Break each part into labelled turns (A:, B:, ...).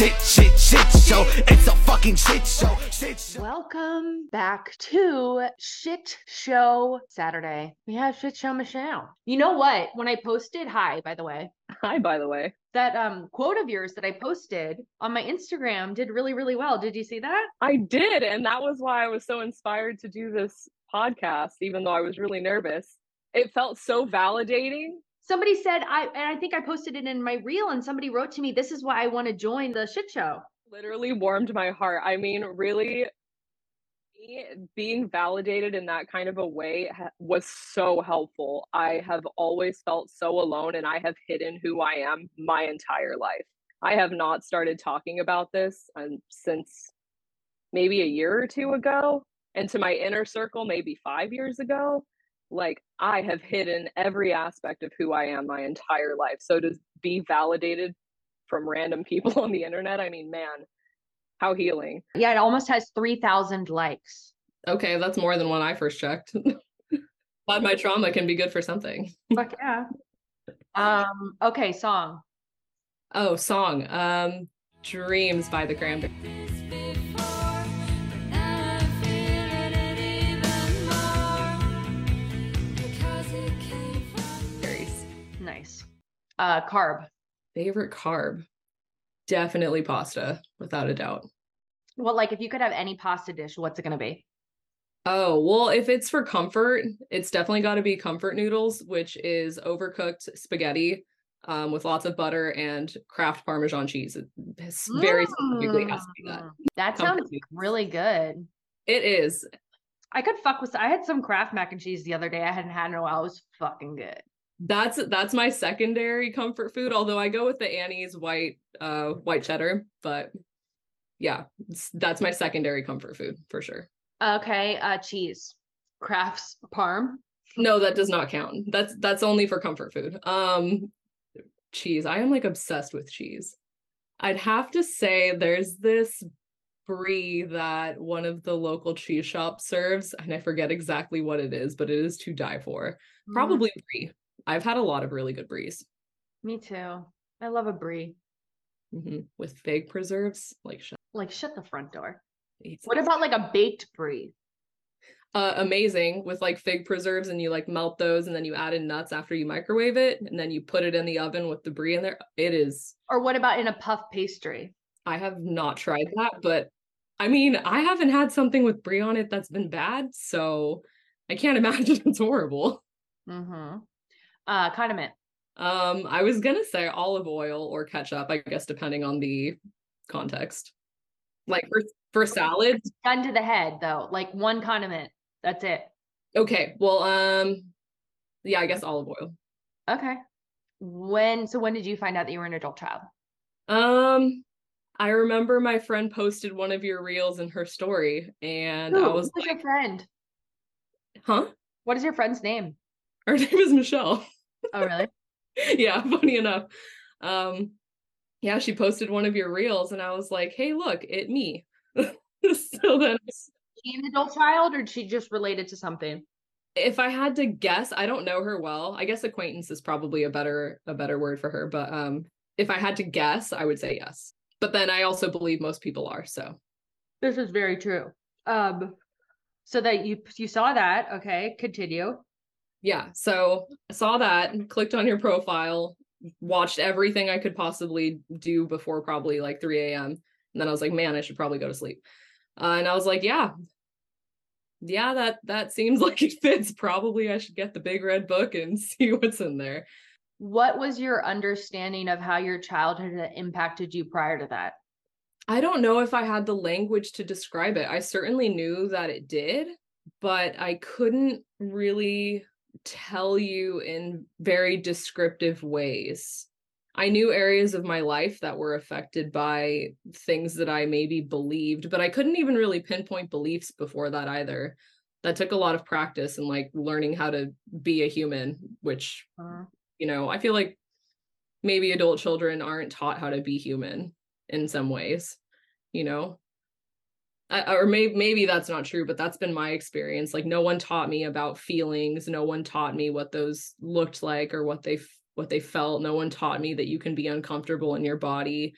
A: shit, shit, shit show. It's a fucking shit show. Shit show.
B: Welcome back to Shit Show Saturday. We have Shit Show Michelle. You know what? When I posted, hi, by the way,
C: Hi, by the way.
B: that um quote of yours that I posted on my Instagram did really, really well. Did you see that?
C: I did. And that was why I was so inspired to do this podcast, even though I was really nervous. It felt so validating.
B: Somebody said I and I think I posted it in my reel and somebody wrote to me, This is why I want to join the shit show.
C: Literally warmed my heart. I mean, really, being validated in that kind of a way was so helpful. I have always felt so alone and I have hidden who I am my entire life. I have not started talking about this um, since maybe a year or two ago. And to my inner circle, maybe five years ago. Like, I have hidden every aspect of who I am my entire life. So to be validated from random people on the internet, I mean, man, how healing.
B: Yeah, it almost has three thousand likes.
D: Okay, that's more than when I first checked. Glad my trauma can be good for something.
B: Fuck yeah. Um, okay, song.
D: Oh, song. Um, Dreams by the Cranberries.
B: Uh carb.
D: Favorite carb? Definitely pasta, without a doubt.
B: Well, like if you could have any pasta dish, what's it gonna be?
D: Oh, well, if it's for comfort, it's definitely got to be comfort noodles, which is overcooked spaghetti um, with lots of butter and Kraft Parmesan cheese. It has- very specifically to be that.
B: Mm, That
D: Comfort
B: sounds
D: noodles.
B: really good.
D: It is.
B: I could fuck with I had some Kraft mac and cheese the other day. I hadn't had in a while. It was fucking good.
D: That's that's my secondary comfort food. Although I go with the Annie's white uh white cheddar, but yeah, that's my secondary comfort food for sure.
B: Okay, uh cheese. Kraft's parm.
D: No, that does not count. That's that's only for comfort food. Um cheese. I am like obsessed with cheese. I'd have to say there's this brie that one of the local cheese shops serves, and I forget exactly what it is, but it is to die for.
B: Mm,
D: Probably brie. I've had a lot of really good bries.
B: me too. I love a brie.
D: hmm With fig preserves, like shut
B: Like shut the front door.
D: eats
B: What about like a baked brie?
D: uh amazing with like fig preserves and you like melt those and then you add in nuts after you microwave it and then you put it in the oven with the brie in there. It is
B: Or what about in a puff pastry?
D: I have not tried that, but I mean, I haven't had something with brie on it that's been bad, so I can't imagine it's horrible.
B: Mm-hmm. Uh condiment.
D: Um, I was gonna say olive oil or ketchup, I guess, depending on the context. Like for for salads,
B: Gun to the head though. Like one condiment. That's it.
D: okay. Well, um, yeah, I guess olive oil.
B: Okay. When so when did you find out that you were an adult child?
D: Um, I remember my friend posted one of your reels in her story, and I was
B: Who's
D: like,
B: your friend?
D: "Huh?"
B: What is your friend's name?
D: Her name is Michelle.
B: Oh really?
D: yeah, funny enough. Um, yeah, she posted one of your reels, and I was like, "Hey, look, it me." so then,
B: she an adult child or she just related to something?
D: if I had to guess, I don't know her well. I guess acquaintance is probably a better a better word for her. But um, if I had to guess, I would say yes. But then I also believe most people are. So
B: This is very true. Um so that you you saw that, okay, continue.
D: Yeah, so I saw that, clicked on your profile, watched everything I could possibly do before probably like 3 a.m. And then I was like, man, I should probably go to sleep. Uh, and I was like, yeah, yeah, that that seems like it fits. Probably I should get the big red book and see what's in there.
B: What was your understanding of how your childhood impacted you prior to that?
D: I don't know if I had the language to describe it. I certainly knew that it did, but I couldn't really tell you in very descriptive ways. I knew areas of my life that were affected by things that I maybe believed, but I couldn't even really pinpoint beliefs before that either. That took a lot of practice and like learning how to be a human, which,
B: Uh,
D: you know, I feel like maybe adult children aren't taught how to be human in some ways, you know? Or maybe maybe that's not true, but that's been my experience. Like no one taught me about feelings. No one taught me what those looked like or what they what they felt. No one taught me that you can be uncomfortable in your body.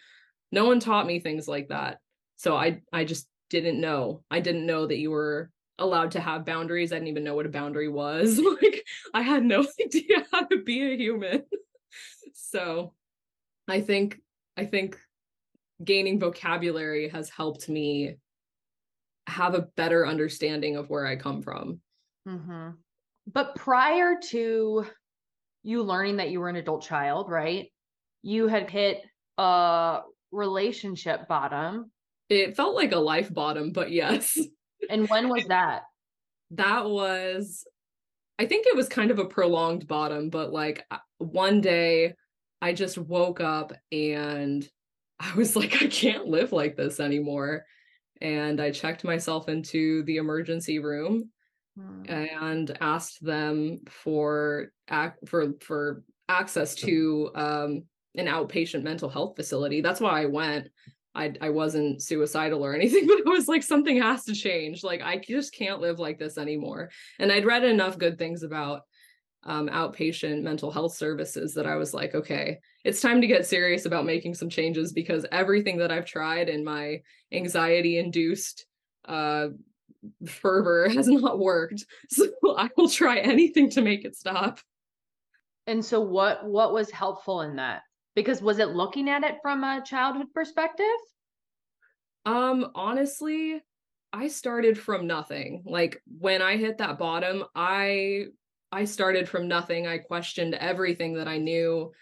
D: No one taught me things like that. So I I just didn't know. I didn't know that you were allowed to have boundaries. I didn't even know what a boundary was. like I had no idea how to be a human. so I think I think gaining vocabulary has helped me have a better understanding of where I come from.
B: Mm-hmm. But prior to you learning that you were an adult child, right? You had hit a relationship bottom.
D: It felt like a life bottom, but yes.
B: And when was that?
D: that was I think it was kind of a prolonged bottom, but like one day I just woke up and I was like, I can't live like this anymore. And I checked myself into the emergency room and asked them for for for access to um, an outpatient mental health facility. That's why I went. I I wasn't suicidal or anything, but it was like something has to change. Like I just can't live like this anymore. And I'd read enough good things about um, outpatient mental health services that I was like, okay, it's time to get serious about making some changes because everything that I've tried in my anxiety induced uh, fervor has not worked. So I will try anything to make it stop.
B: And so what what was helpful in that? Because was it looking at it from a childhood perspective?
D: Um honestly, I started from nothing. Like when I hit that bottom, I I started from nothing. I questioned everything that I knew,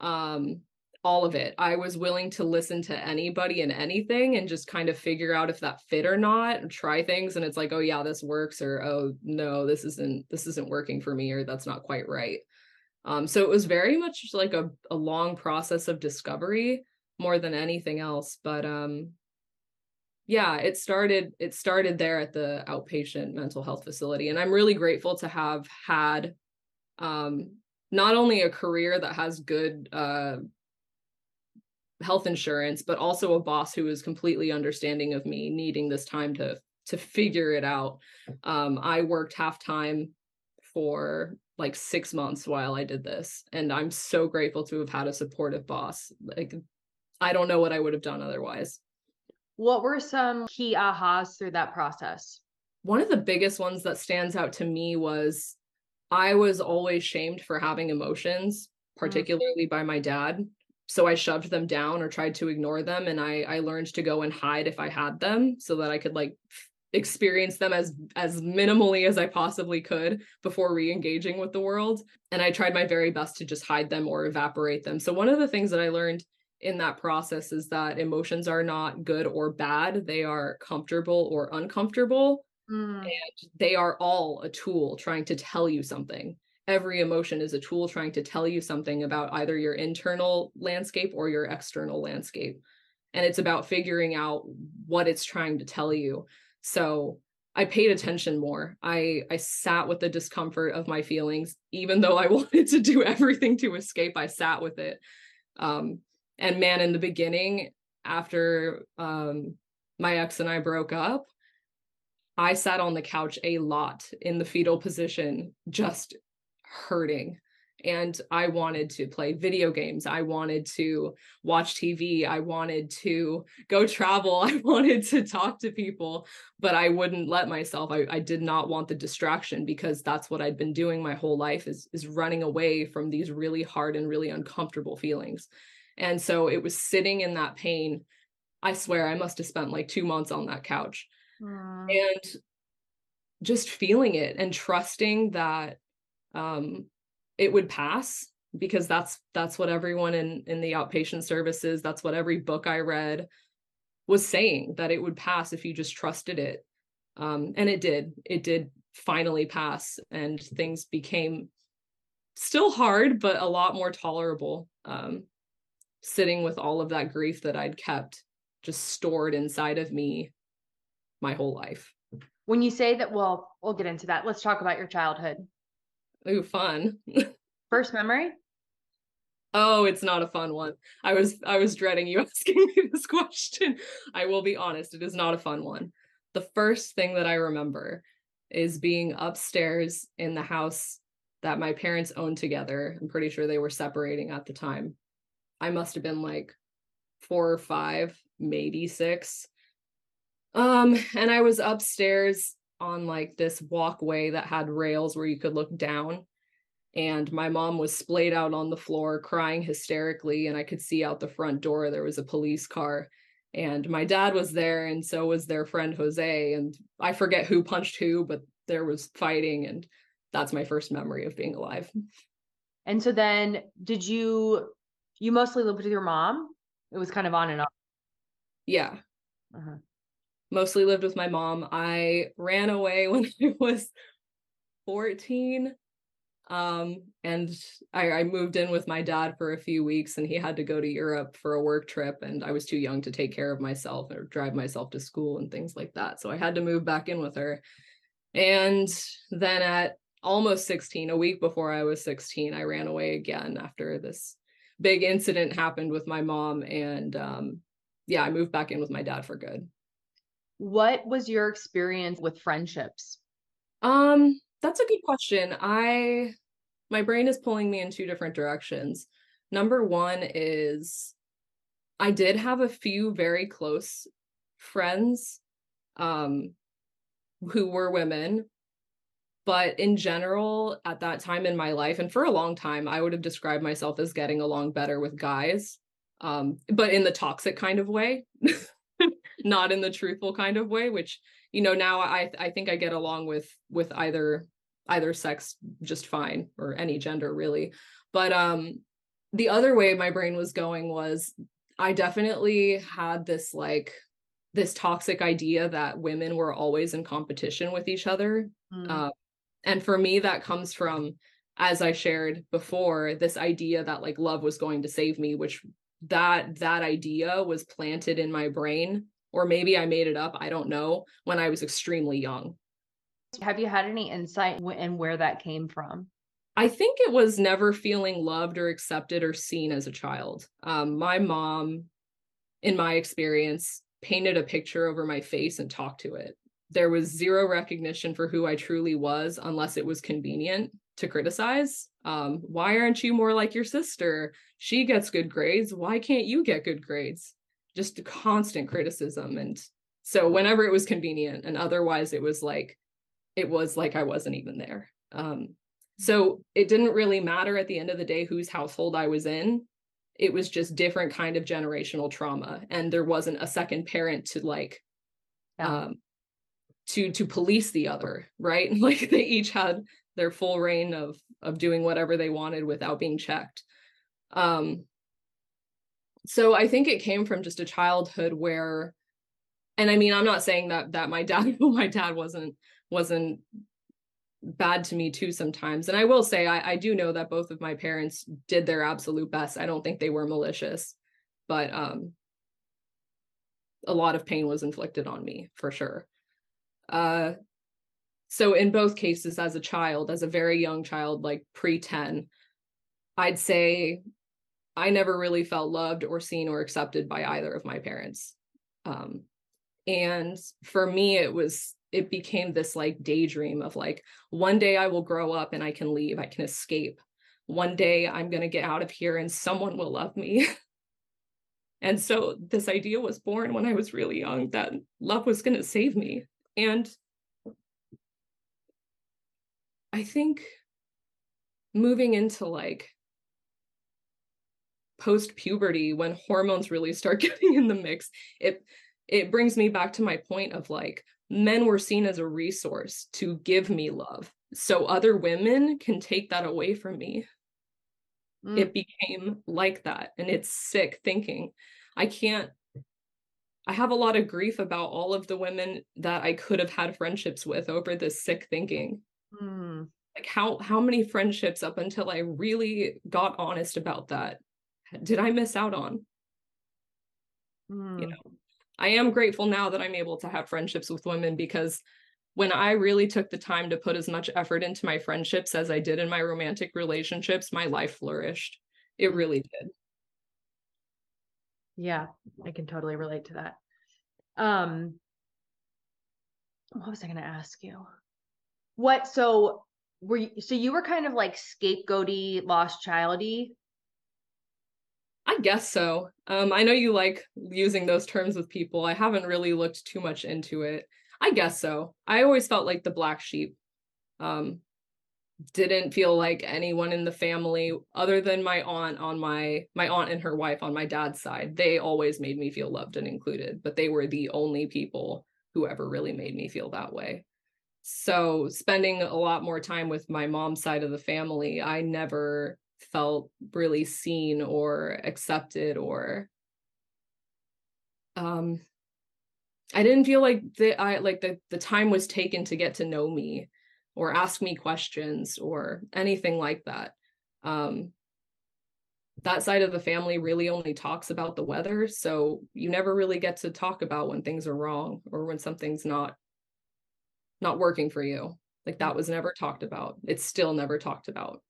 D: um, all of it. I was willing to listen to anybody and anything and just kind of figure out if that fit or not and try things. And it's like, oh yeah, this works, or oh no, this isn't this isn't working for me, or that's not quite right. Um, so it was very much like a, a long process of discovery more than anything else. But um yeah it started it started there at the outpatient mental health facility and i'm really grateful to have had um not only a career that has good uh health insurance but also a boss who is completely understanding of me needing this time to to figure it out. Um i worked half time for like 6 months while i did this and i'm so grateful to have had a supportive boss like i don't know what i would have done otherwise
B: what were some key ahas through that process?
D: One of the biggest ones that stands out to me was I was always shamed for having emotions, mm. particularly mm. by my dad. So I shoved them down or tried to ignore them. And I, I learned to go and hide if I had them so that I could like experience them as as minimally as I possibly could before re-engaging with the world and I tried my very best to just hide them or evaporate them. So one of the things that I learned in that process is that emotions are not good or bad they are comfortable or uncomfortable mm. and they are all a tool trying to tell you something every emotion is a tool trying to tell you something about either your internal landscape or your external landscape and it's about figuring out what it's trying to tell you so I paid attention more. I I sat with the discomfort of my feelings even though I wanted to do everything to escape I sat with it. Um, and man in the beginning after um my ex and I broke up I sat on the couch a lot in the fetal position just hurting and I wanted to play video games. I wanted to watch TV. I wanted to go travel. I wanted to talk to people, but I wouldn't let myself. I, I did not want the distraction because that's what I'd been doing my whole life is, is running away from these really hard and really uncomfortable feelings. And so it was sitting in that pain. I swear I must have spent like two months on that couch mm. and just feeling it and trusting that um, it would pass because that's that's what everyone in in the outpatient services that's what every book i read was saying that it would pass if you just trusted it um, and it did it did finally pass and things became still hard but a lot more tolerable um, sitting with all of that grief that I'd kept just stored inside of me my whole life.
B: When you say that, well, we'll get into that. Let's talk about your childhood.
D: Ooh, fun.
B: First memory?
D: Oh, it's not a fun one. I was I was dreading you asking me this question. I will be honest, it is not a fun one. The first thing that I remember is being upstairs in the house that my parents owned together. I'm pretty sure they were separating at the time. I must have been like four or five, maybe six. Um, and I was upstairs on like this walkway that had rails where you could look down. And my mom was splayed out on the floor crying hysterically. And I could see out the front door there was a police car. And my dad was there, and so was their friend Jose. And I forget who punched who, but there was fighting. And that's my first memory of being alive.
B: And so then did you you mostly lived with your mom? It was kind of on and off.
D: Yeah.
B: Uh-huh.
D: Mostly lived with my mom. I ran away when I was 14. Um, and I, I moved in with my dad for a few weeks and he had to go to Europe for a work trip and I was too young to take care of myself or drive myself to school and things like that. So I had to move back in with her. And then at almost 16, a week before I was 16, I ran away again after this big incident happened with my mom. And um, yeah, I moved back in with my dad for good.
B: What was your experience with friendships?
D: Um, that's a good question. I my brain is pulling me in two different directions. Number one is I did have a few very close friends um who were women but in general at that time in my life and for a long time i would have described myself as getting along better with guys um, but in the toxic kind of way not in the truthful kind of way which you know now i i think i get along with with either either sex just fine or any gender really but um the other way my brain was going was i definitely had this like this toxic idea that women were always in competition with each other mm. uh, and for me that comes from as i shared before this idea that like love was going to save me which that that idea was planted in my brain or maybe i made it up i don't know when i was extremely young.
B: Have you had any insight in where that came from?
D: I think it was never feeling loved or accepted or seen as a child. Um, my mom in my experience painted a picture over my face and talked to it there was zero recognition for who I truly was unless it was convenient to criticize. Um, why aren't you more like your sister? She gets good grades. Why can't you get good grades? Just constant criticism. And so whenever it was convenient, and otherwise it was like, it was like I wasn't even there. Um, so it didn't really matter at the end of the day whose household I was in. It was just different kind of generational trauma. And there wasn't a second parent to like yeah. um, to to police the other right? Like they each had their full reign of of doing whatever they wanted without being checked. Um so i think it came from just a childhood where and i mean i'm not saying that that my dad my dad wasn't wasn't bad to me too sometimes. And i will say I, I do know that both of my parents did their absolute best. I don't think they were malicious but um a lot of pain was inflicted on me for sure uh, so in both cases, as a child, as a very young child, like pre 10, I'd say I never really felt loved or seen or accepted by either of my parents. Um, and for me, it was, it became this like daydream of like, one day I will grow up and I can leave, I can escape. One day I'm going to get out of here and someone will love me. and so this idea was born when I was really young that love was going to save me. And I think moving into like post puberty when hormones really start getting in the mix, it it brings me back to my point of like men were seen as a resource to give me love. So other women can take that away from me. Mm. It became like that and it's sick thinking. I can't I have a lot of grief about all of the women that I could have had friendships with over this sick thinking. Mm. Like how how many friendships up until I really got honest about that did I miss out on? Mm. You know, I am grateful now that I'm able to have friendships with women because when I really took the time to put as much effort into my friendships as I did in my romantic relationships, my life flourished. It really did.
B: Yeah, I can totally relate to that. Um, what was I going to ask you? What so were you so you were kind of like scapegoaty, lost childy?
D: I guess so. Um, I know you like using those terms with people. I haven't really looked too much into it. I guess so. I always felt like the black sheep. Um, didn't feel like anyone in the family other than my aunt on my my aunt and her wife on my dad's side they always made me feel loved and included but they were the only people who ever really made me feel that way. So spending a lot more time with my mom's side of the family i never felt really seen or accepted or um i didn't feel like the i like the the time was taken to get to know me or ask me questions or anything like that um that side of the family really only talks about the weather so you never really get to talk about when things are wrong or when something's not not working for you like that was never talked about it's still never talked about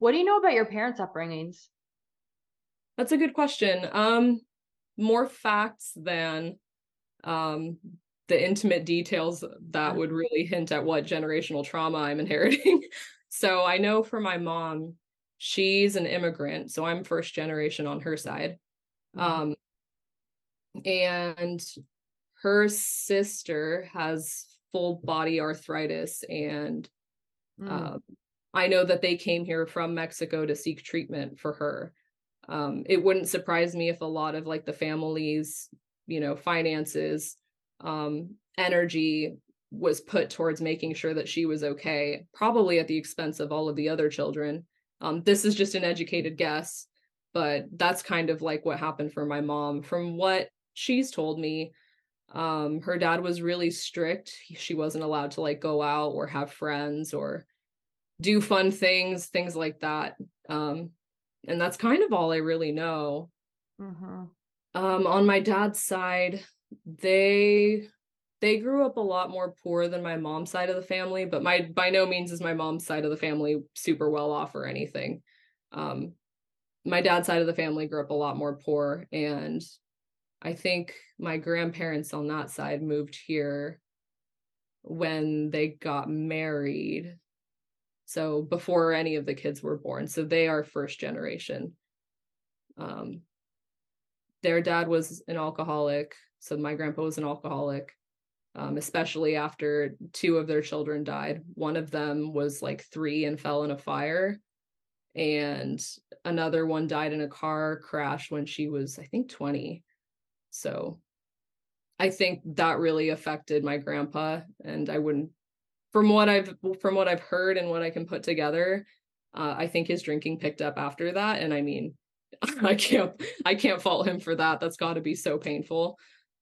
B: What do you know about your parents' upbringings?
D: That's a good question. Um, more facts than um the intimate details that would really hint at what generational trauma I'm inheriting. so I know for my mom, she's an immigrant, so I'm first generation on her side.
B: Mhm.
D: Um, and her sister has full body arthritis and
B: Mm.
D: um, I know that they came here from Mexico to seek treatment for her. Um, it wouldn't surprise me if a lot of like the family's, you know, finances, um, energy was put towards making sure that she was okay, probably at the expense of all of the other children. Um, this is just an educated guess, but that's kind of like what happened for my mom. From what she's told me, um, her dad was really strict. She wasn't allowed to like go out or have friends or do fun things, things like that. Um, and that's kind of all I really know.
B: Mhm.
D: Um, on my dad's side, they they grew up a lot more poor than my mom's side of the family, but my by no means is my mom's side of the family super well off or anything. Um, my dad's side of the family grew up a lot more poor, and I think my grandparents on that side moved here when they got married. So before any of the kids were born. So they are first generation. Um, their dad was an alcoholic. So my grandpa was an alcoholic, um, especially after two of their children died. One of them was like three and fell in a fire. And another one died in a car crash when she was, I think, 20. So I think that really affected my grandpa. And I wouldn't from what I've from what I've heard and what I can put together, uh, I think his drinking picked up after that. And I mean, I can't I can't fault him for that. That's got to be so painful.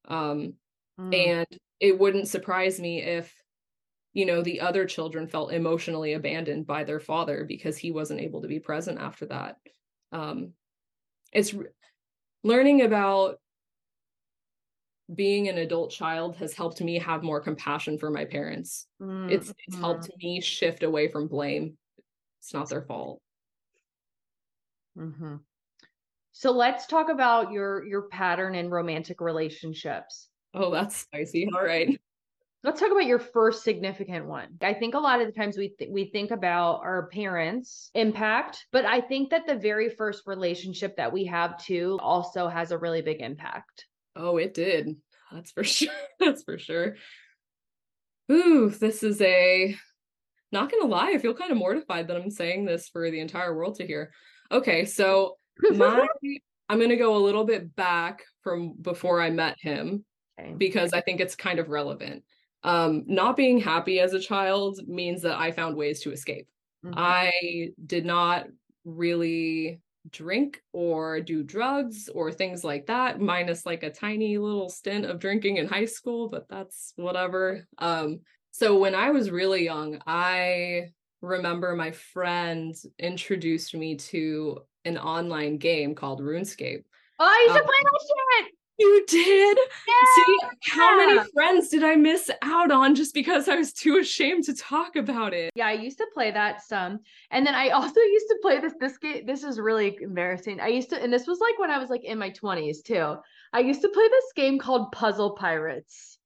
D: Um,
B: Mm.
D: and it wouldn't surprise me if you know the other children felt emotionally abandoned by their father because he wasn't able to be present after that. Um, it's r- learning about being an adult child has helped me have more compassion for my parents
B: Mm,
D: it's it's
B: mhm.
D: helped me shift away from blame it's not their fault
B: Mhm. So let's talk about your your pattern in romantic relationships.
D: oh that's spicy all right
B: Let's talk about your first significant one. I think a lot of the times we th- we think about our parents' impact, but I think that the very first relationship that we have too also has a really big impact.
D: oh it did that's for sure that's for sure ooh this is a not gonna lie i feel kind of mortified that i'm saying this for the entire world to hear okay so my i'm gonna go a little bit back from before i met him
B: Okay.
D: because I think it's kind of relevant. Um, not being happy as a child means that I found ways to escape.
B: Mhm.
D: I did not really drink or do drugs or things like that, minus like a tiny little stint of drinking in high school, but that's whatever. Um, so when I was really young, I remember my friend introduced me to an online game called RuneScape.
B: Oh, I used to
D: Um,
B: play that shit.
D: You did? Yeah. See, how many friends did I miss out on just because I was too ashamed to talk about it?
B: Yeah, I used to play that some. And then I also used to play this this game. This is really embarrassing. I used to and this was like when I was like in my 20s too. I used to play this game called Puzzle Pirates.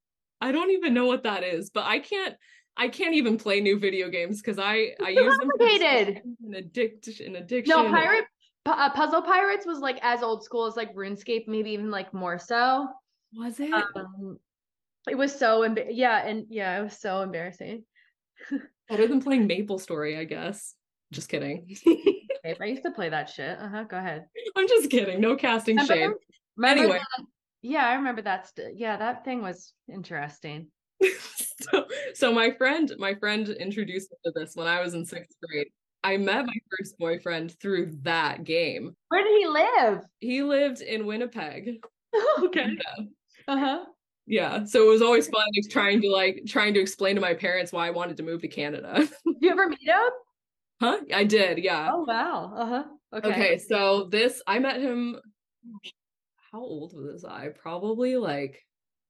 D: I don't even know what that is, but I can't I can't even play new video games because I I use them for an addiction an addiction.
B: No, pirate Pu- uh, Puzzle Pirates was like as old school as like RuneScape, maybe even like more so.
D: Was it?
B: Um, it was so emba- yeah, and yeah, it was so embarrassing.
D: Better than playing Maple Story, I guess. Just kidding.
B: I used to play that shit. Uh huh. Go ahead.
D: I'm just kidding. No casting
B: Remember-
D: shame.
B: remember
D: Anyway.
B: that- yeah, I remember that. St- yeah, that thing was interesting.
D: so, so my friend, my friend introduced me to this when I was in sixth grade. I met my first boyfriend through that game.
B: Where did he live?
D: He lived in Winnipeg.
B: okay.
D: Yeah.
B: Uh huh.
D: Yeah. So it was always fun just trying to like trying to explain to my parents why I wanted to move to Canada.
B: You ever meet him?
D: huh? I did, yeah.
B: Oh wow. Uh huh. Okay.
D: Okay. so this I met him how old was I? Probably like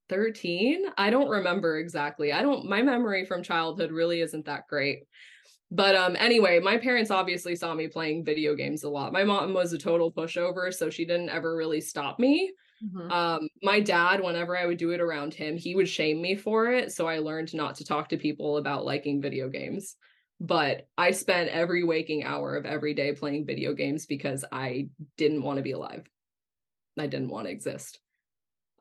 D: 13. I don't remember exactly. I don't my memory from childhood really isn't that great. But um anyway, my parents obviously saw me playing video games a lot. My mom was a total pushover, so she didn't ever really stop me.
B: Mhm.
D: Um my dad whenever I would do it around him, he would shame me for it, so I learned not to talk to people about liking video games. But I spent every waking hour of every day playing video games because I didn't want to be alive. I didn't want to exist.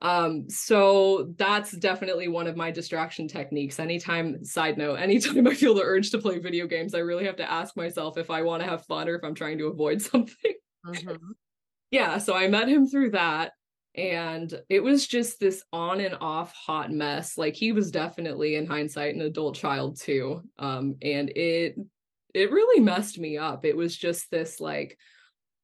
D: Um, so that's definitely one of my distraction techniques. Anytime, side note, anytime I feel the urge to play video games, I really have to ask myself if I want to have fun or if I'm trying to avoid something.
B: Mhm.
D: yeah, so I met him through that. And it was just this on and off hot mess. Like he was definitely in hindsight an adult child too. Um, and it it really messed me up. It was just this like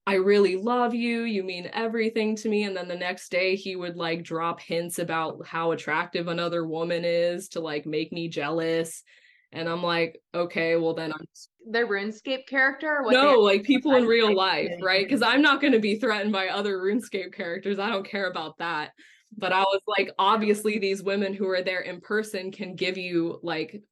D: I really love you. You mean everything to me. And then the next day, he would like drop hints about how attractive another woman is to like make me jealous. And I'm like, okay, well, then I'm
B: Their RuneScape character? what
D: no, like people in real life, right? Because I'm not going to be threatened by other RuneScape characters. I don't care about that. But I was like, obviously, these women who are there in person can give you like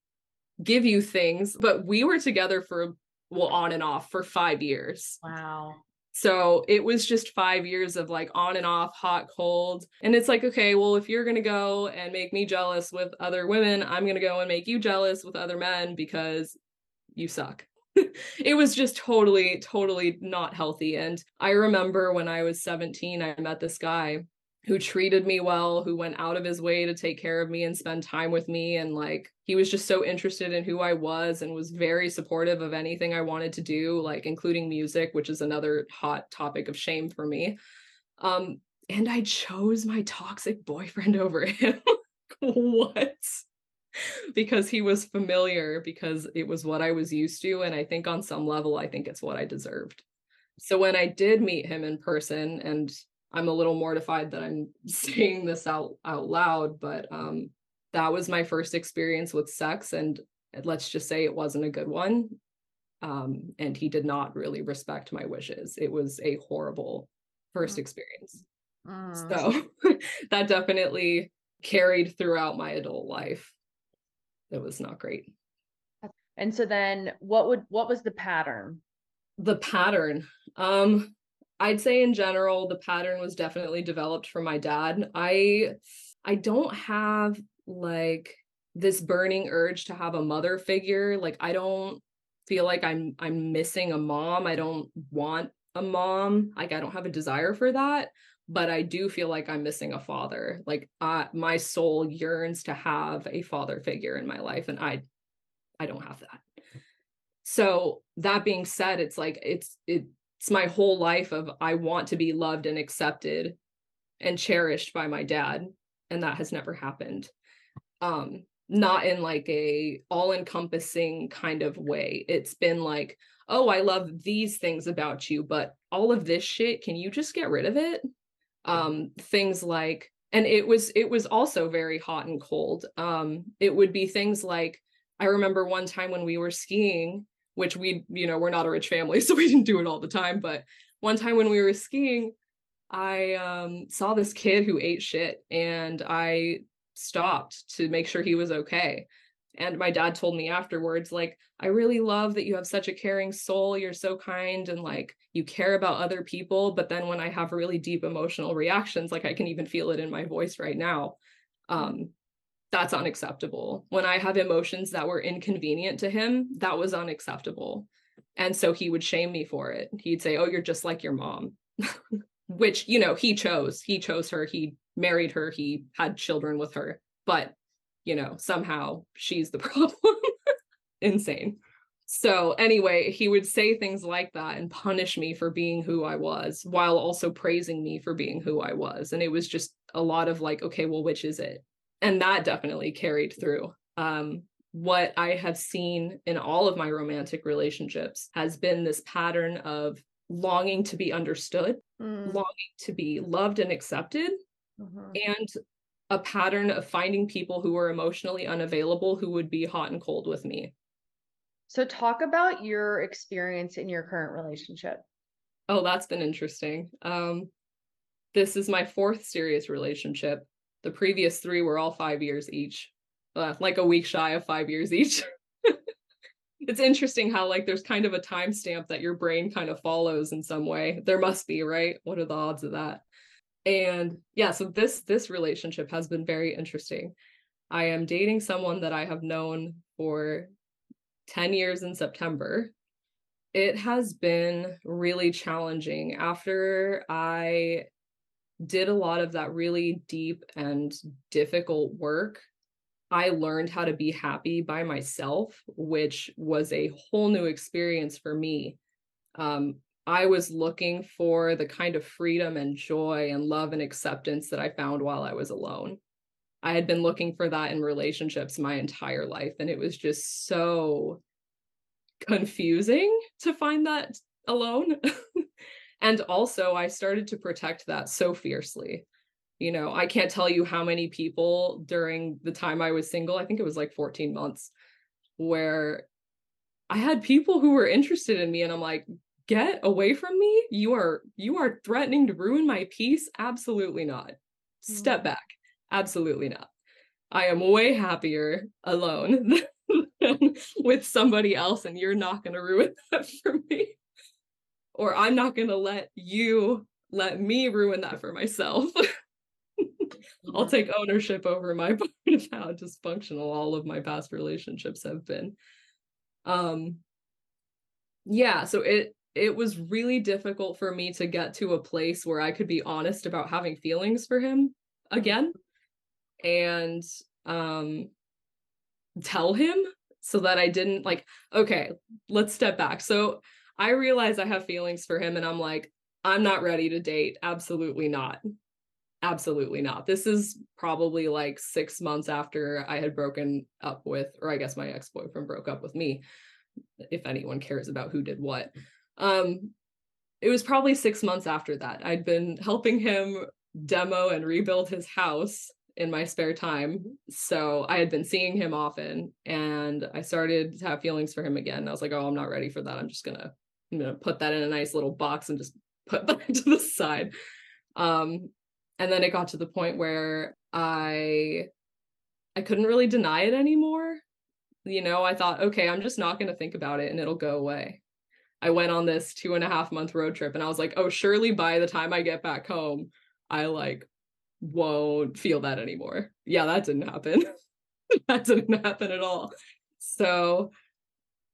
D: give you things. But we were together for well, on and off for five years.
B: Wow.
D: So it was just five years of like on and off, hot, cold. And it's like, okay, well, if you're going to go and make me jealous with other women, I'm going to go and make you jealous with other men because you suck. it was just totally, totally not healthy. And I remember when I was 17, I met this guy who treated me well, who went out of his way to take care of me and spend time with me. And like, he was just so interested in who I was and was very supportive of anything I wanted to do, like including music, which is another hot topic of shame for me. Um, and I chose my toxic boyfriend over him. what? because he was familiar, because it was what I was used to. And I think on some level, I think it's what I deserved. So when I did meet him in person, and I'm a little mortified that I'm saying this out out loud, but um, that was my first experience with sex, and let's just say it wasn't a good one. Um, and he did not really respect my wishes. It was a horrible first
B: Mm.
D: experience.
B: Mm.
D: So that definitely carried throughout my adult life. It was not great.
B: And so then what would what was the pattern?
D: the pattern um i'd say in general the pattern was definitely developed from my dad. I i don't have like this burning urge to have a mother figure. Like i don't feel like i'm i'm missing a mom. I don't want a mom. Like i don't have a desire for that but i do feel like i'm missing a father. Like uh, my soul yearns to have a father figure in my life and i i don't have that. So that being said it's like it's it's my whole life of i want to be loved and accepted and cherished by my dad and that has never happened. Um not in like a all encompassing kind of way. It's been like oh i love these things about you but all of this shit can you just get rid of it? Um things like and it was it was also very hot and cold. Um it would be things like i remember one time when we were skiing which we you know we're not a rich family so we didn't do it all the time but one time when we were skiing i um saw this kid who ate shit and i stopped to make sure he was okay. And my dad told me afterwards like i really love that you have such a caring soul. You're so kind and like you care about other people but then when i have really deep emotional reactions like i can even feel it in my voice right now. Um that's unacceptable when i have emotions that were inconvenient to him that was unacceptable And so he would shame me for it. He'd say, Oh, you're just like your mom, which, you know, he chose. He chose her. He married her. He had children with her. But, you know, somehow she's the problem. Insane. So, anyway, he would say things like that and punish me for being who I was while also praising me for being who I was. And it was just a lot of like, okay, well, which is it? And that definitely carried through. Um, what I have seen in all of my romantic relationships has been this pattern of longing to be understood, mm. longing to be loved and accepted, mm-hmm. and a pattern of finding people who were emotionally unavailable who would be hot and cold with me.
B: So, talk about your experience in your current relationship.
D: Oh, that's been interesting. Um, this is my fourth serious relationship. The previous three were all five years each uh, like a week shy of five years each. it's interesting how like there's kind of a timestamp that your brain kind of follows in some way. There must be, right? What are the odds of that? And yeah, so this this relationship has been very interesting. I am dating someone that I have known for 10 years in September. It has been really challenging after I did a lot of that really deep and difficult work I learned how to be happy by myself, which was a whole new experience for me. Um, I was looking for the kind of freedom and joy and love and acceptance that I found while I was alone. I had been looking for that in relationships my entire life, and it was just so confusing to find that alone. and also, I started to protect that so fiercely. You know i can't tell you how many people during the time i was single i think it was like 14 months where i had people who were interested in me and i'm like get away from me? You are you are threatening to ruin my peace? Absolutely not. Step mm-hmm. back. Absolutely not. I am way happier alone than with somebody else and you're not going to ruin that for me or i'm not going to let you let me ruin that for myself I'll take ownership over my part of how dysfunctional all of my past relationships have been. Um yeah, so it it was really difficult for me to get to a place where I could be honest about having feelings for him again and um tell him so that I didn't like okay, let's step back. So I realize I have feelings for him and I'm like I'm not ready to date. Absolutely not absolutely not. This is probably like six months after I had broken up with, or I guess my ex boyfriend broke up with me, if anyone cares about who did what. Um, it was probably six months after that. I'd been helping him demo and rebuild his house in my spare time. So I had been seeing him often and I started to have feelings for him again. I was like, oh, I'm not ready for that. I'm just gonna, I'm gonna put that in a nice little box and just put that to the side. Um, and then it got to the point where i i couldn't really deny it anymore. You know i thought okay i'm just not going to think about it and it'll go away. I went on this two and a half month road trip and i was like oh surely by the time i get back home i like won't feel that anymore. Yeah that didn't happen. That didn't happen at all. So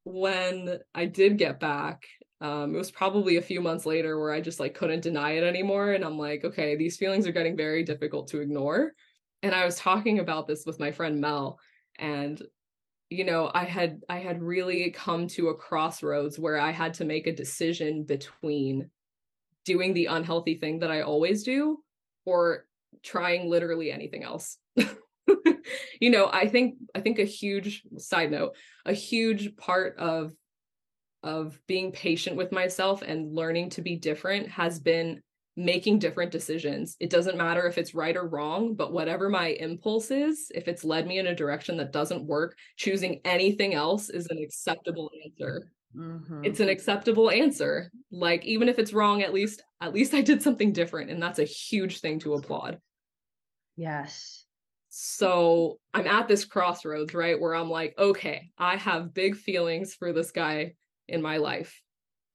D: when i did get back um, it was probably a few months later where I just like couldn't deny it anymore. And I'm like, okay, these feelings are getting very difficult to ignore. And I was talking about this with my friend Mel, and you know, I had I had really come to a crossroads where I had to make a decision between doing the unhealthy thing that I always do or trying literally anything else. you know, I think I think a huge side note, a huge part of of being patient with myself and learning to be different has been making different decisions. It doesn't matter if it's right or wrong, but whatever my impulse is, if it's led me in a direction that doesn't work, choosing anything else is an acceptable answer. Mm-hmm. It's an acceptable answer. Like even if it's wrong, at least at least I did something different and that's a huge thing to applaud.
B: Yes.
D: So I'm at this crossroads, right? Where I'm like, okay, I have big feelings for this guy in my life.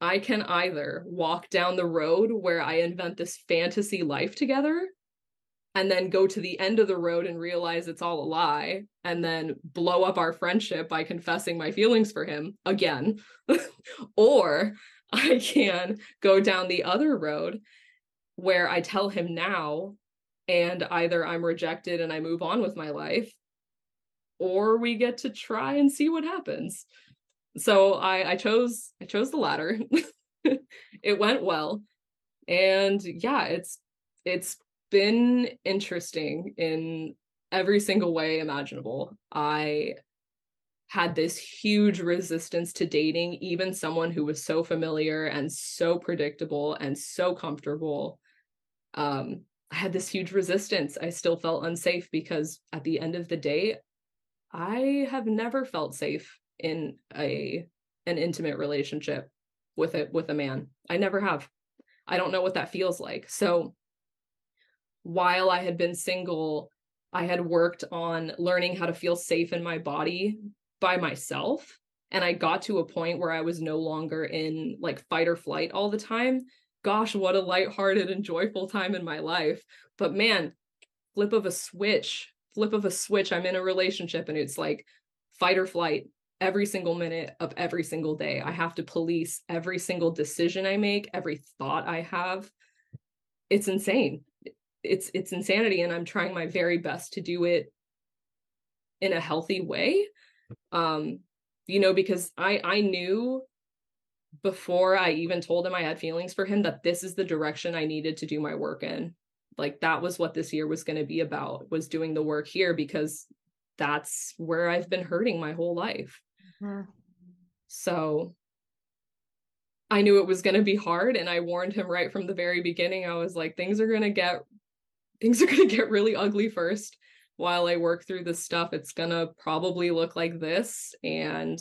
D: I can either walk down the road where I invent this fantasy life together and then go to the end of the road and realize it's all a lie and then blow up our friendship by confessing my feelings for him again or i can go down the other road where i tell him now and either i'm rejected and i move on with my life or we get to try and see what happens so i i chose i chose the latter it went well and yeah it's it's been interesting in every single way imaginable. I had this huge resistance to dating even someone who was so familiar and so predictable and so comfortable. Um, I had this huge resistance. I still felt unsafe because at the end of the day, I have never felt safe in a an intimate relationship with it with a man. I never have. I don't know what that feels like. So while I had been single, I had worked on learning how to feel safe in my body by myself. And I got to a point where I was no longer in like fight or flight all the time. Gosh, what a lighthearted and joyful time in my life. But man, flip of a switch, flip of a switch. I'm in a relationship and it's like fight or flight every single minute of every single day. I have to police every single decision I make, every thought I have. It's insane it's it's insanity and i'm trying my very best to do it in a healthy way um you know because i i knew before i even told him i had feelings for him that this is the direction i needed to do my work in like that was what this year was going to be about was doing the work here because that's where i've been hurting my whole life mm-hmm. so I knew it was going to be hard and I warned him right from the very beginning. I was like things are going to get things are going to get really ugly first while I work through this stuff. It's going to probably look like this. And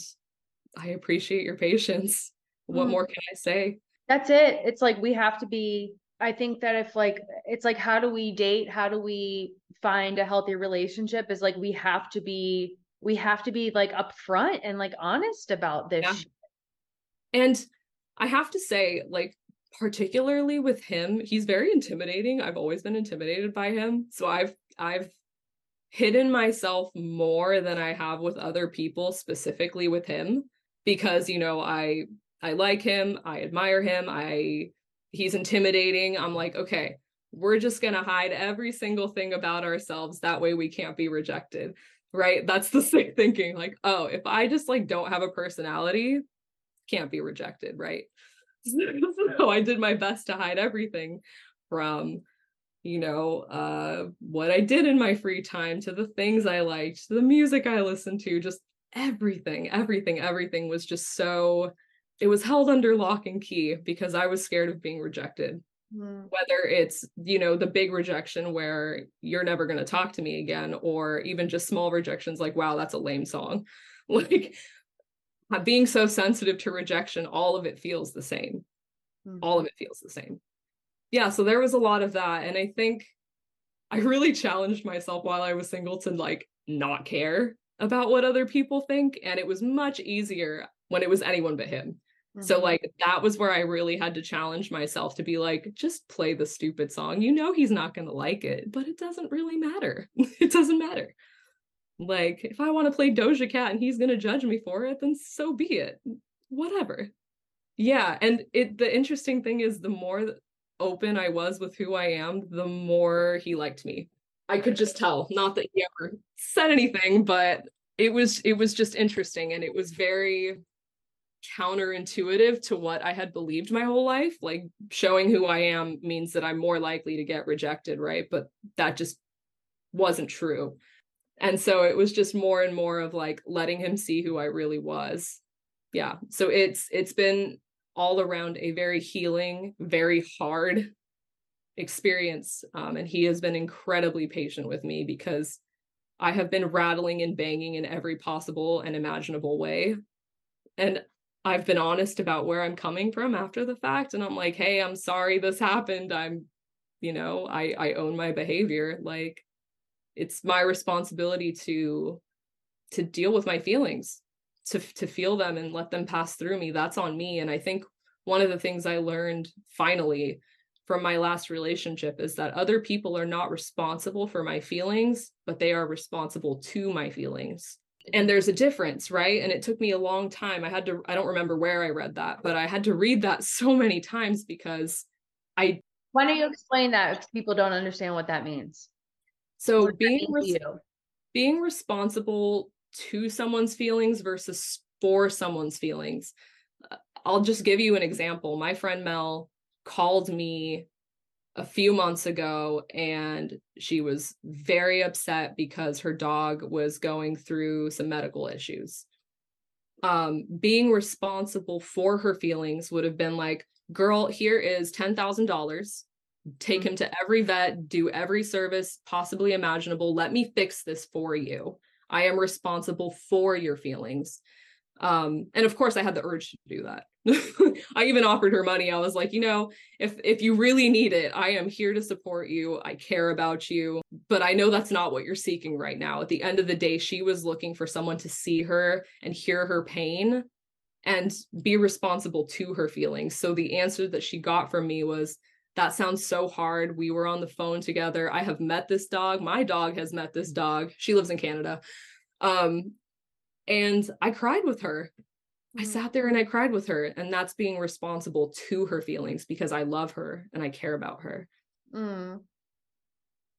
D: I appreciate your patience. What mm. more can I say?
B: That's it. It's like we have to be. I think that if like it's like how do we date? How do we find a healthy relationship? Is like we have to be we have to be like upfront and like honest about this.
D: Yeah. And I have to say, like particularly with him, he's very intimidating. I've always been intimidated by him. So I've I've hidden myself more than I have with other people, specifically with him, because you know, I I like him, I admire him, I he's intimidating. I'm like, okay, we're just going to hide every single thing about ourselves that way we can't be rejected. Right? That's the sick thinking like, oh, if I just like don't have a personality, can't be rejected, right? so I did my best to hide everything from you know uh what I did in my free time to the things I liked, the music I listened to, just everything, everything, everything was just so it was held under lock and key because I was scared of being rejected. Mm. Whether it's, you know, the big rejection where you're never going to talk to me again, or even just small rejections like, wow, that's a lame song. Like being so sensitive to rejection, all of it feels the same. Mm-hmm. All of it feels the same. Yeah, so there was a lot of that. And I think I really challenged myself while I was single to like not care about what other people think. And it was much easier when it was anyone but him. Mm-hmm. So, like, that was where I really had to challenge myself to be like, just play the stupid song. You know, he's not going to like it, but it doesn't really matter. it doesn't matter. Like, if I want to play Doja Cat and he's going to judge me for it, then so be it. Whatever. Yeah. And it, the interesting thing is, the more open I was with who I am, the more he liked me. I could just tell. Not that he ever said anything, but it was it was just interesting and it was very counterintuitive to what I had believed my whole life. Like showing who I am means that I'm more likely to get rejected, right? But that just wasn't true. And so it was just more and more of like letting him see who I really was. Yeah. So it's it's been all around a very healing, very hard experience. Um, and he has been incredibly patient with me because I have been rattling and banging in every possible and imaginable way. And I've been honest about where I'm coming from after the fact. And I'm like, hey, I'm sorry this happened. I'm, you know, I I own my behavior. Like it's my responsibility to to deal with my feelings to to feel them and let them pass through me that's on me and i think one of the things i learned finally from my last relationship is that other people are not responsible for my feelings, but they are responsible to my feelings. And there's a difference, right? And it took me a long time. I had to, I don't remember where I read that, but I had to read that so many times because I.
B: Why don't you explain that if people don't understand what that means?
D: So
B: What does that
D: being res-
B: you?
D: being responsible to someone's feelings versus for someone's feelings. Uh, I'll just give you an example. My friend Mel called me a few months ago and she was very upset because her dog was going through some medical issues. Um, being responsible for her feelings would have been like, girl, here is $10,000 take
B: Mhm.
D: him to every vet, do every service possibly imaginable. Let me fix this for you. I am responsible for your feelings. Um, and of course I had the urge to do that. I even offered her money. I was like, you know, if if you really need it, I am here to support you. I care about you, but I know that's not what you're seeking right now. At the end of the day, she was looking for someone to see her and hear her pain and be responsible to her feelings. So the answer that she got from me was that sounds so hard. We were on the phone together. I have met this dog. My dog has met this dog. She lives in Canada. Um, and I cried with her. I
B: Mhm.
D: sat there and I cried with her. And that's being responsible to her feelings because I love her and I care about her.
B: Mm.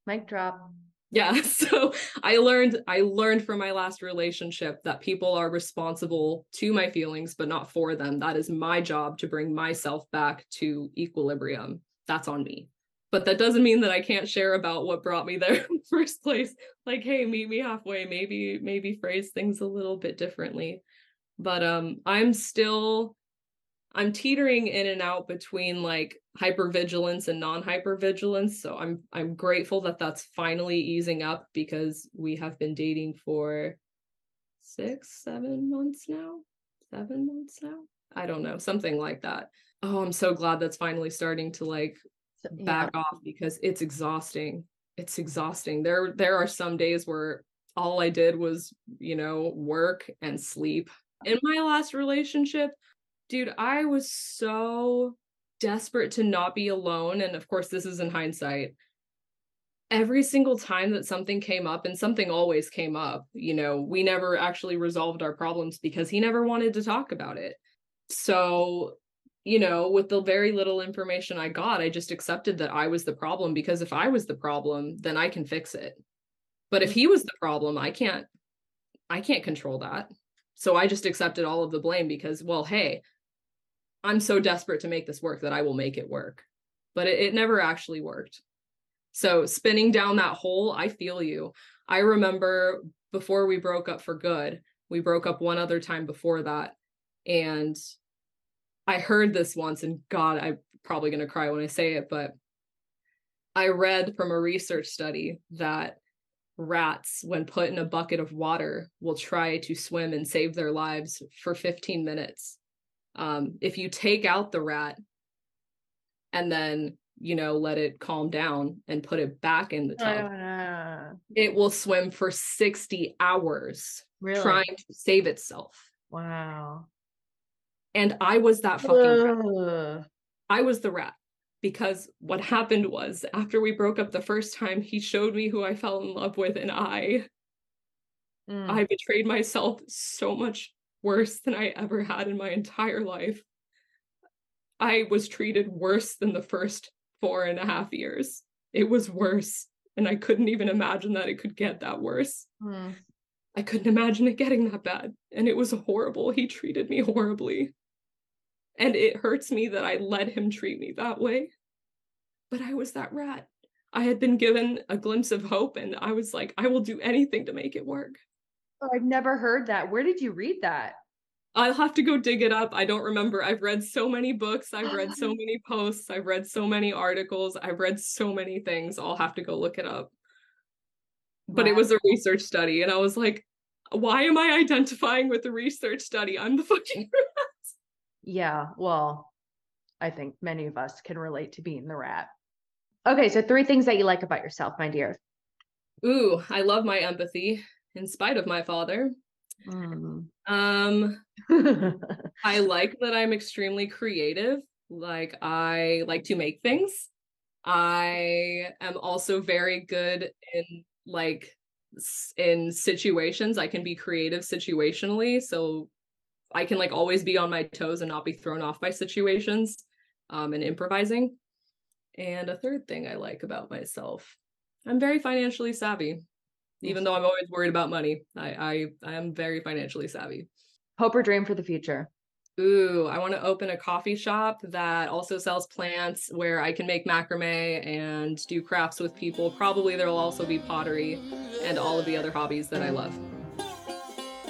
B: Mic drop.
D: Yeah. So I learned I learned from my last relationship that people are responsible to my feelings, but not for them. That is my job to bring myself back to equilibrium. That's on me. But that doesn't mean that I can't share about what brought me there in the first place. Like, hey, meet me halfway. Maybe, maybe phrase things a little bit differently. But um, I'm still I'm teetering in and out between like hypervigilance and non-hypervigilance. So I'm I'm grateful that that's finally easing up because we have been dating for six, seven months now. Seven months now. I don't know, something like that. Oh, I'm so glad that's finally starting to like
B: So- yeah.
D: back off because it's exhausting. It's exhausting. There there are some days where all I did was, you know, work and sleep. In my last relationship, dude, I was so desperate to not be alone and of course this is in hindsight. Every single time that something came up and something always came up, you know, we never actually resolved our problems because he never wanted to talk about it. So you know, with the very little information I got, I just accepted that I was the problem because if I was the problem, then I can fix it. But if mm. he was the problem, I can't I can't control that. So I just accepted all of the blame because, well, hey, I'm so desperate to make this work that I will make it work. But it, it never actually worked. So spinning down that hole, I feel you. I remember before we broke up for good, we broke up one other time before that. And I heard this once, and God, I'm probably going to cry when I say it, but I read from a research study that rats, when put in a bucket of water, will try to swim and save their lives for 15 minutes. Um, if you take out the rat and then, you know, let it calm down and put it back in the tub,
B: Uh,
D: it will swim for 60 hours
B: really?
D: trying to save itself.
B: Wow.
D: And I was that fucking rat. I was the rat because what happened was after we broke up the first time, he showed me who I fell in love with, and I
B: Mm.
D: I betrayed myself so much worse than I ever had in my entire life. I was treated worse than the first four and a half years. It was worse, and I couldn't even imagine that it could get that worse.
B: Mm.
D: I couldn't imagine it getting that bad. And it was horrible. He treated me horribly. And it hurts me that I let him treat me that way. But I was that rat. I had been given a glimpse of hope, and I was like, I will do anything to make it work.
B: Oh, I've never heard that. Where did you read that?
D: I'll have to go dig it up. I don't remember. I've read so many books, I've read so many posts, I've read so many articles, I've read so many things. I'll have to go look it up. But it was a research study, and I was like, why am I identifying with the research study? I'm the fucking
B: Yeah, well, I think many of us can relate to being the rat. Okay, so three things that you like about yourself, my dear.
D: Ooh, I love my empathy in spite of my father.
B: Mm.
D: Um, I like that I'm extremely creative. Like I like to make things. I am also very good in like in situations. I can be creative situationally, so I can like always be on my toes and not be thrown off by situations um and improvising. And a third thing I like about myself, I'm very financially savvy. Even though I'm always worried about money, I I I am very financially savvy.
B: Hope or dream for the future?
D: Ooh, I want to open a coffee shop that also sells plants where I can make macrame and do crafts with people. Probably there will also be pottery and all of the other hobbies that I love.